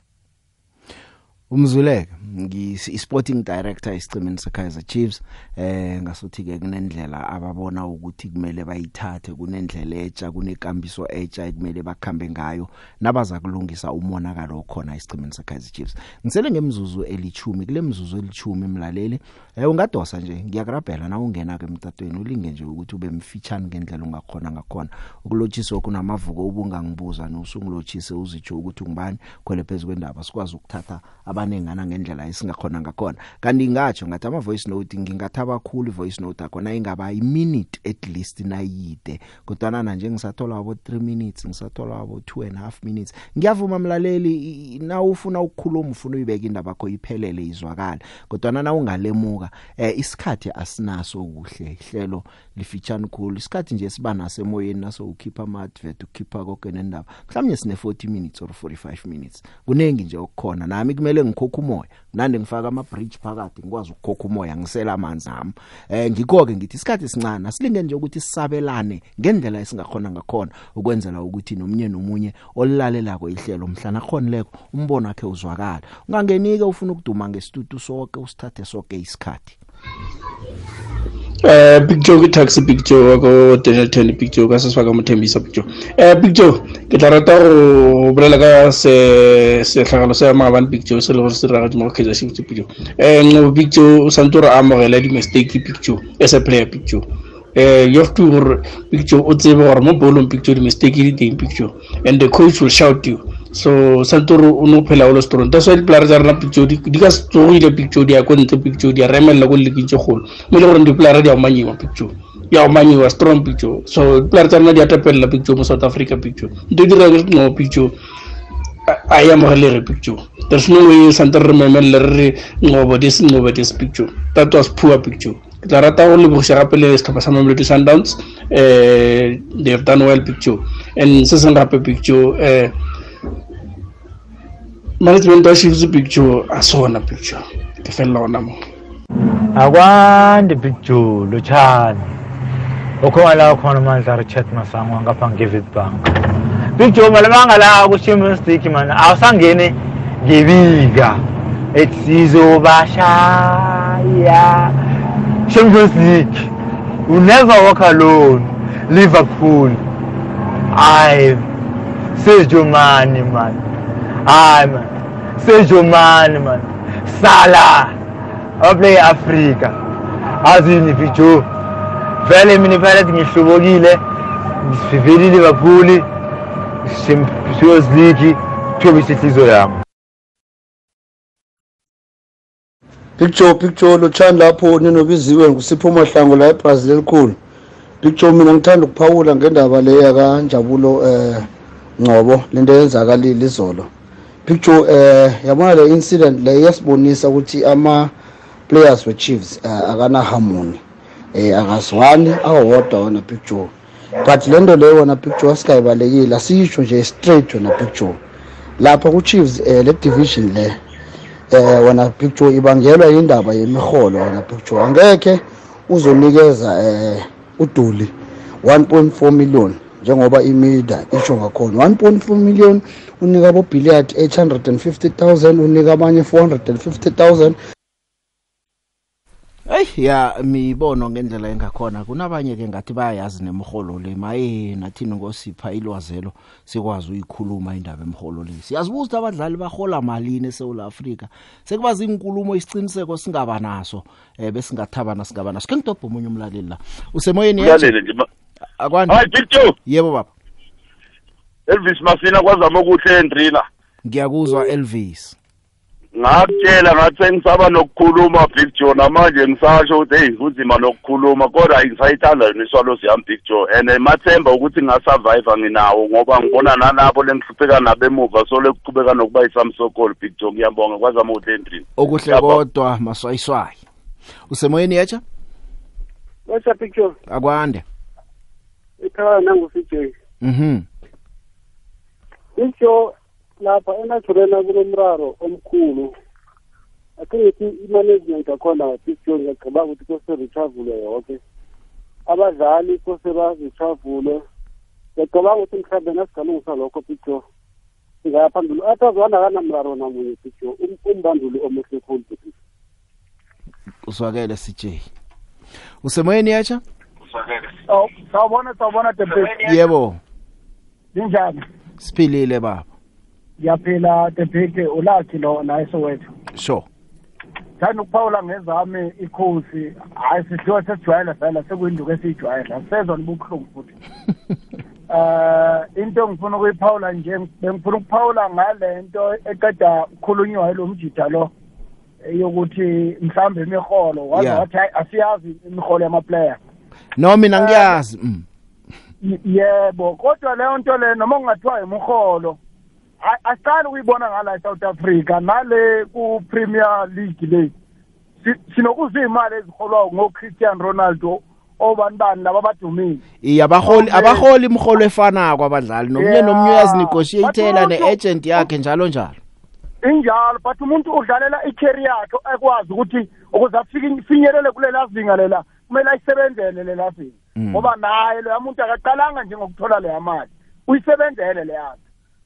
Umzuleke ngi-sporting director esicimeni se-Kaizer Chiefs eh ngasuthi ke kunendlela ababona ukuthi kumele bayithathe kunendlela etsha kunekambiso etsha ekumele bakhambe ngayo nabaza kulungisa umonakalo okhona esicimeni se-Kaizer Chiefs. Ngisele ngemzuzu elithumi kule mzuzu elithumi mlaleli eh ungadosa nje ngiyakurabhela na ungena ke emtatweni ulinge nje ukuthi ube mfitshane ngendlela ungakhona ngakhona. Ukulotshisa kunamavuko ubungangibuza nosungilotshise uzitsho ukuthi ngibani khwele phezulu kwendaba sikwazi ukuthatha abanengana ngendlela esingakhona ngakhona. Kanti ngatsho ngathi ama voice note ngingathaba kakhulu voice note akona ingaba i minute at least nayide. Kodwa na nje ngisathola abo 3 minutes ngisathola abo 2 and a half minutes. Ngiyavuma mlaleli na ufuna ukukhuluma ufuna uyibeka indaba yakho iphelele izwakala kodwa na ungalemuka eh isikhathi asinaso kuhle ihlelo lifitshana khulu. Isikhathi nje siba nasemoyeni naso ukhipha ama advert ukhipha konke nendaba. Mhlawumnye sine 40 minutes or 45 minutes. Kunengi nje okukhona. Nami kumele ngikhokha umoya. Nande ngifaka ama bridge phakathi ngikwazi ukukhokha umoya ngisela amanzi ami. Eh ngikho ke ngithi isikhathi sincane asilinge nje ukuthi sisabelane ngendlela esingakhona ngakhona ukwenzela ukuthi nomnye nomunye olilalelako ihlelo mhlana khonileko umbono wakhe uzwakala ungangenike ufuna ukuduma ngestudio sonke usithathe sonke isikhathi. Eh big joe ke taxi big joe ko Daniel Ten big joe ka seswa ka mothembisa big joe. Eh big joe ke tla rata go bolela ka se se maabane big joe se le gore se raga mo Kaizer Chiefs big joe. No big joe santora amogela di mistake big joe as a player big joe. Eh you have to gore big joe o tsebe gore mo bolong big joe di mistake di teng big joe and the coach will shout you so santoro o no phela o le strong that's why dipolare tsa rena picture di ka tsogile picture di ya ko ntle picture di a remelela ko lekentse tse golo mo le gore dipolare di a omanyiwa picture di a omanyiwa strong picture so dipolare tsa rena di a picture mo south africa picture nto dira no picture a e mogele re picture there's no way sante re memelele re re ngobo this ngobo this picture that was poor picture ke tla rata go lebogiša gape le setlhopha sa mamelodi sundowns um they have done well picture and se seng gape picture eh management wa chiefs picture. A sona picture. Ke felela ona mo akwande picture lotshani ukhona la khona mandla richard masango ngapha ngeviv bank picture malabanga la ku-champions league man awusangene ngebika ethi sizobashaya. Champions league you never walk alone liverpool. Hayi sejomani man hayi man. Sejomani man sala. Abaplay africa azini vijo vele mina phela ngihlubokile sivele liverpool champions league thobisa ihliziyo yami. Picture picture lotshani lapho ninobiziwe ngusipho mahlango la ebrazil elikhulu. Picture mina ngithanda ukuphawula ngendaba le yakanjabulo eh ngcobo lento eyenzakalile izolo. Picture eh yabona le incident le yasibonisa ukuthi ama players we-chiefs uh, akana harmony eh akazwani awodwa wona picture. But lento leyo wona picture asikayibalekile asisho nje straight wona picture. Lapha ku-chiefs eh, le division le eh wona picture ibangelwa indaba yemiholo wona picture. Angeke uzonikeza eh uduli 1.4 million. Njengoba imida isho ngakhona 1.4 million unika abobilliard 850000 unika abanye 450000 Hey ya mibono ngendlela engakhona. Kunabanye ke ngathi bayayazi nemholo le. Maye nathini ngosipha ilwazelo sikwazi uyikhuluma indaba emholo le. Siyazibuza abadlali bahola malini eSouth Africa sekubaza inkulumo isiqiniseko singaba naso eh besingathaba nasingaba naso ke ngidobha umunye umlaleli la. Usemoyeni Ulalele nje akwani. Hayi Big Joe yebo baba. Elvis Masina kwazama ukuhle endrina. Ngiyakuzwa Elvis. Ngakutshela ngathi sengisaba nokukhuluma Big Joe namanje ngisasho ukuthi hey kunzima nokukhuluma kodwa ngisayithanda yona iswalosi yami Big Joe and mathemba ukuthi ngingasurvive nginawo ngoba ngibona nalabo lengihlupheka nabemuva so lekuqhubeka nokuba isamsokolo Big Joe ngiyabonga kwazama ukuhle endrina. Okuhle kodwa maswayiswayi. Usemoyeni yacha What's picture? akwande. Ikhaya nangu CJ. mhm Isho lapha eNaturena kunomraro omkhulu. Akhithi imanagement akhona picture ngiyacabanga ukuthi kose rechavule yonke. Abadlali kose bazichavule. Ngiyacabanga ukuthi mhlawumbe nasigalungisa lokho picture. Singaya phambili. Atazwana kanamraro namunye picture. Um- Umbanduli omuhle khulu uswakele CJ usemoyeni Saw- Sawubona sawubona Tempe. yebo. Linjani? siphilile baba. Ngiyaphila Tempe ulathi lo naye sowethu. sure. Thanda ukuphawula ngezami ikhosi hayi sithiwa sesijwayele vela sekuyinduku esiyijwayele. Asezwa nibubuhlungu futhi. Eh into engifuna ukuyiphawula nje bengifuna ukuphawula ngale nto eqeda ukukhulunywa yilo mjida lo yokuthi mhlambe imiholo waze wathi hayi asiyazi imiholo yamaplayer. No mina ngiyazi mm. Yebo kodwa leyo nto le noma kungathiwa imiholo a- asiqali ukuyibona ngala eSouth Africa nale ku-Premier League le. Si- sinokuzwa imali eziholwa ngoCristiano Ronaldo obani bani laba abadumile. Iya abaholi abaholi imholo efanako abadlali. Nomunye nomunye uyazinegotiatela But neagent yakhe njalo njalo. Injalo but umuntu udlalela i-career yakhe ekwazi ukuthi ukuze afike finyelele kulela zinga lela kumele ayisebenzele lela zinga Mm. ngoba naye loya muntu akaqalanga nje ngokuthola leya mali. Uyisebenzele leya.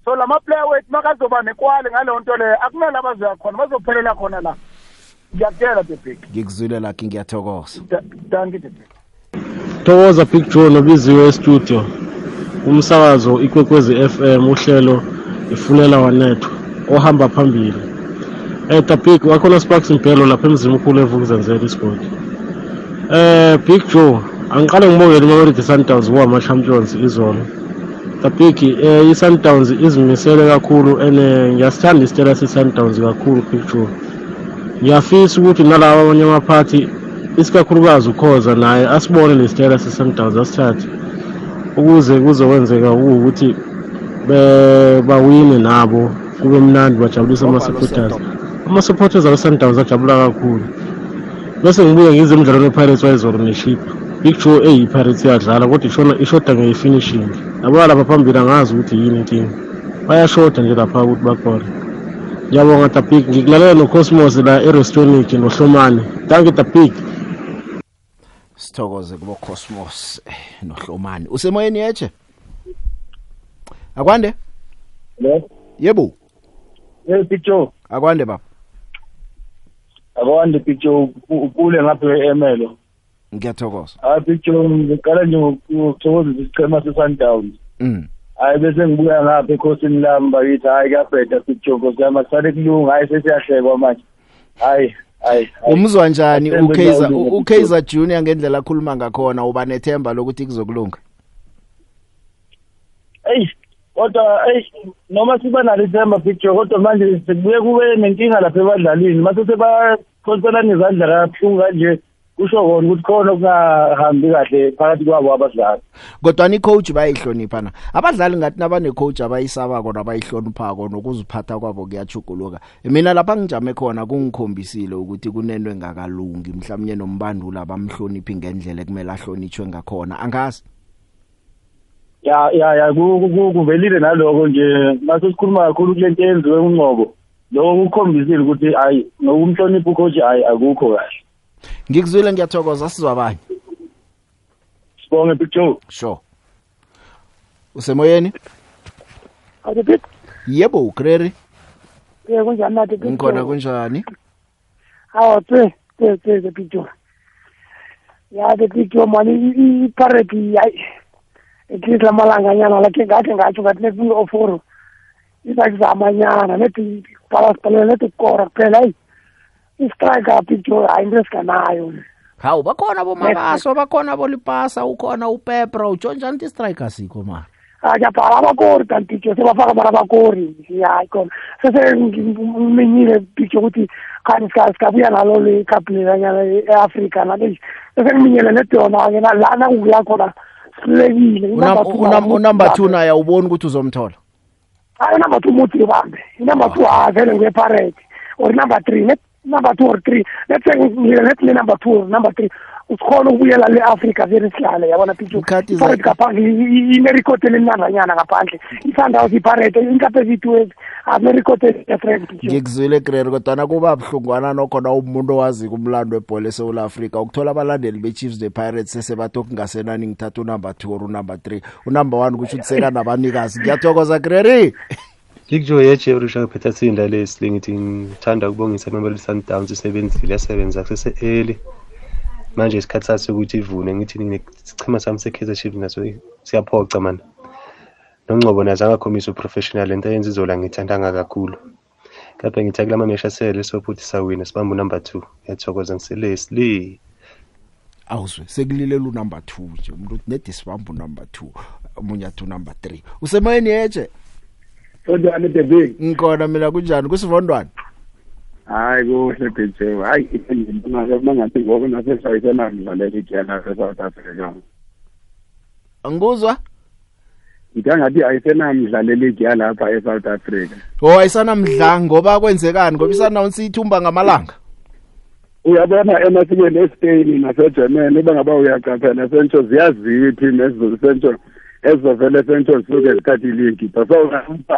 Nto so lama player wethu makazoba nekwali ngaleyo nto leyo akunala bazoya khona bazophelela khona la. Ngiyakutshela bebheki ngikuzwile lakhe ngiyathokoza. Danki bebheki thokoza big joe nobiziwe estudio. Umsakazo ikwekwezi fm uhlelo ifulela wanethwa ohamba phambili. Eh tabik wakhona sparks impelo lapha emzini ukhulu evukuzenzela isport. Eh big joe angiqale ngibongele imamelodi sundowns kuwama-champions izolo. Tabik eh i-sundowns izimisele kakhulu and eh, ngiyasithanda isitela se-sundowns kakhulu big joe. Ngiyafisa ukuthi nalabo abanye amaphathi isikakhulukazi ukhoza naye asibone lesitela se-sundowns asithathe. Ukuze kuzokwenzeka ukuthi be- bawine nabo kube mnandi bajabulise ama-supporters. ama-supporters aka-sundowns ajabula kakhulu. Bese ngibuye ngize emdlalweni we-pirates wayizolo neship big joe eyi-pirates iyadlala kodwa ishona ishoda nge-finishing yabo lapha phambili angazi ukuthi yini inkinga bayashoda nje lapha ukuthi bakhona. Ngiyabonga tapik ngikulalela nocosmos la erestonic nohlomane danke tapik. Sithokoze kubo Cosmos eh, nohlomani. Usemoyeni yeche akwande? Hello? yebo. Hey picture akwande baba. Akwande picture ukule ngapha emelo ngiyathokoza. Hayi picture ngiqala nje ngokuthokozisa isichema se-sundowns mm. Hayi bese ngibuya ngapha ekhosini lami bakithi hayi kuyabheda picture nkosi yami asale kulunga hayi sesiyahlekwa manje. Hayi hayi hayi. umzwa njani Athembe ukaizer kulawula ukaizer junior ngendlela akhuluma ngakhona uba nethemba lokuthi kuzokulunga? Eyi kodwa eyi noma siba nalo ithemba picture kodwa manje sekubuye kube nenkinga lapha ebadlalini. Mase sebakhonselana izandla kabuhlungu kanje kusho kona ukuthi khona okungahambi kahle phakathi kwabo abadlali. Kodwa ni coach bayihlonipha na abadlali ngathi nabane coach abayisabako nabayihloniphako nokuziphatha kwabo kuyachuguluka mina lapha ngijame khona kungikhombisile ukuthi kunenwe ngakalungi mhlawumnye nombandula abamhloniphi ngendlela ekumele ahlonitshwe ngakhona. Angazi? Ya ya ya ku- ku- ku- kuvelile naloko nje. Mase sikhuluma kakhulu kule nto yenziwe unqobo loko kukhombisile ukuthi hayi nokumhlonipha ucoach hayi akukho kahle. Ngikuzwile ngiyathokoza. Sizwa abanye? Sibonge picture sure. Usemoyeni? Bit yebo ugreri ke kunjani nathi ngikhona kunjani? Hawa tse tse tse picture ya the picture mani i party yayi ethi lamalanga nyana lakhe ngathi ngathi ngathi neku oforo isakuzama nyana nethi bhala sibhalele nethi kora kuphela hayi istrike picture hayi into esikanayo hawu bakhona bomabaso bakhona bolipasa ukhona upepra ujonjani ukuthi istrike asikho mara ajabhala abakori kanti picture sebafaka mara abakori. Hayi khona. Seseminyile picture ukuthi kanti sikabuya nalo le cup lelanyana e-afrika nale sesengiminyele nedona-ke lana kuya khona silekile. Unumber two naye awuboni ukuthi uzomthola. Hayi unumber two muthi ibambe. Inumber two hayi vele nguyeparete or number three net number two or three. Let's say ngile net le number two or number three. Usikhona ukubuyela le-afrika vele sihlale yabona pictureparete ngaphandle inerekhodi elinandanyana ngaphandle. I-sundhouse iparete inkape ezitwezi anerekhodi elidifferent ngikuzwile grere kodwana kuba buhlungwana nokhona umuntu owazi kumlando webhola esewula afrika ukuthola abalandeli be-chiefs ne-pirates sesebathi okungasenani ngithatha unumber two or unumber three. Unumber one kusho ukuthi sekanabanikazi ngiyathokoza greri ngikujo yejerisha ngiphetha tsinda lesi ngithi ngithanda ukubongisa imameli sundowns isebenzile yasebenza kusese-early manje isikhathi sathi ukuthi ivune ngithi nesichima sami se-kaizer chief naso siyaphoca mani. Nongcobo nazo angakhombisa uprofessional lento ayenza izola ngithandanga kakhulu. Kepha ngithi akula mamesha asele sofuthi sawina sibambe unumber two ngiyathokoza ngiselesli awuzwe sekulilela unumber two nje umuntu uthi nedi sibambe unumber two omunye athi unumber three. Usemoyeni yeje kunjani debek ngikhona mina kunjani? Kusivondwane? Hayi kuhle bhejew hayi mangathi ngoku nasesayisenamdlalela igela e-south africa. Angikuzwa? Ngikangathi ayisenamdlalela igiya lapha e-south africa. O ayisanamdla ngoba kwenzekani? Ngoba isanawunsi ithumba ngamalanga. Uyabona emasikweni espain nasegermany uba ngaba uyacaphela sentho ziyaziwa iphim ezisentho ezizovele sentho zisuke zithathe iligipha so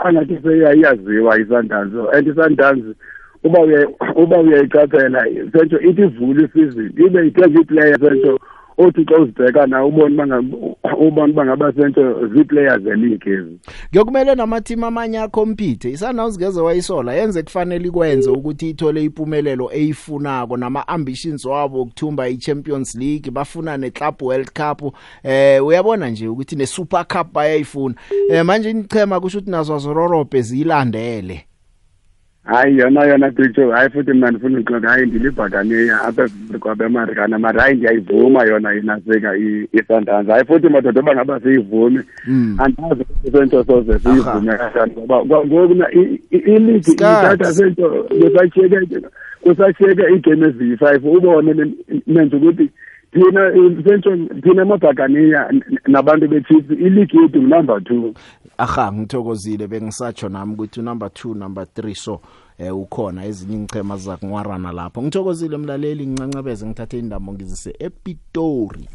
angathi seyayaziwa i-sundowns and i-sundowns uba uya uba uyayicaphela sentho ithi ivule isizini. Ibe ithenga iplayer sentho othi xa uzibheka na ubone ubone uba ngaba sentho zii-players zeleague ezi kuyokumele namathimu amanye akhompithe isanawuzi ngeze wayisola yenze kufanele ikwenze ukuthi ithole impumelelo eyifunako. Nama-ambitions wabo okuthumba i-champions league bafuna ne-club world cup. Eh uyabona nje ukuthi ne-super cup bayayifuna. Eh manje inichema kusho ukuthi nazo azororobhe ziyilandele hayi yona yona picture hayi futhi mna ndifuna uxoka hayi ndilibhakaniya apha kwabemarikana mara hayi ndiyayivuma yona inasika i-sundowns hayi futhi madoda oba ngaba siyivume andazi sento soze siyivume kanjani ngoba ngoku iligi ithatha sento kusashiyeke kusashiyeke iigame eziyi-five. Ubone nenze ukuthi thina sento thina amabhakaniya nabantu bechiefs iligi yethu number two. Aha ngithokozile. Bengisatsho nami ukuthi number two number three. So eh ukhona ezinye ingchema zakunwarana lapho. Ngithokozile mlaleli ngincancabeze ngithathe indamo ngizise ePitori.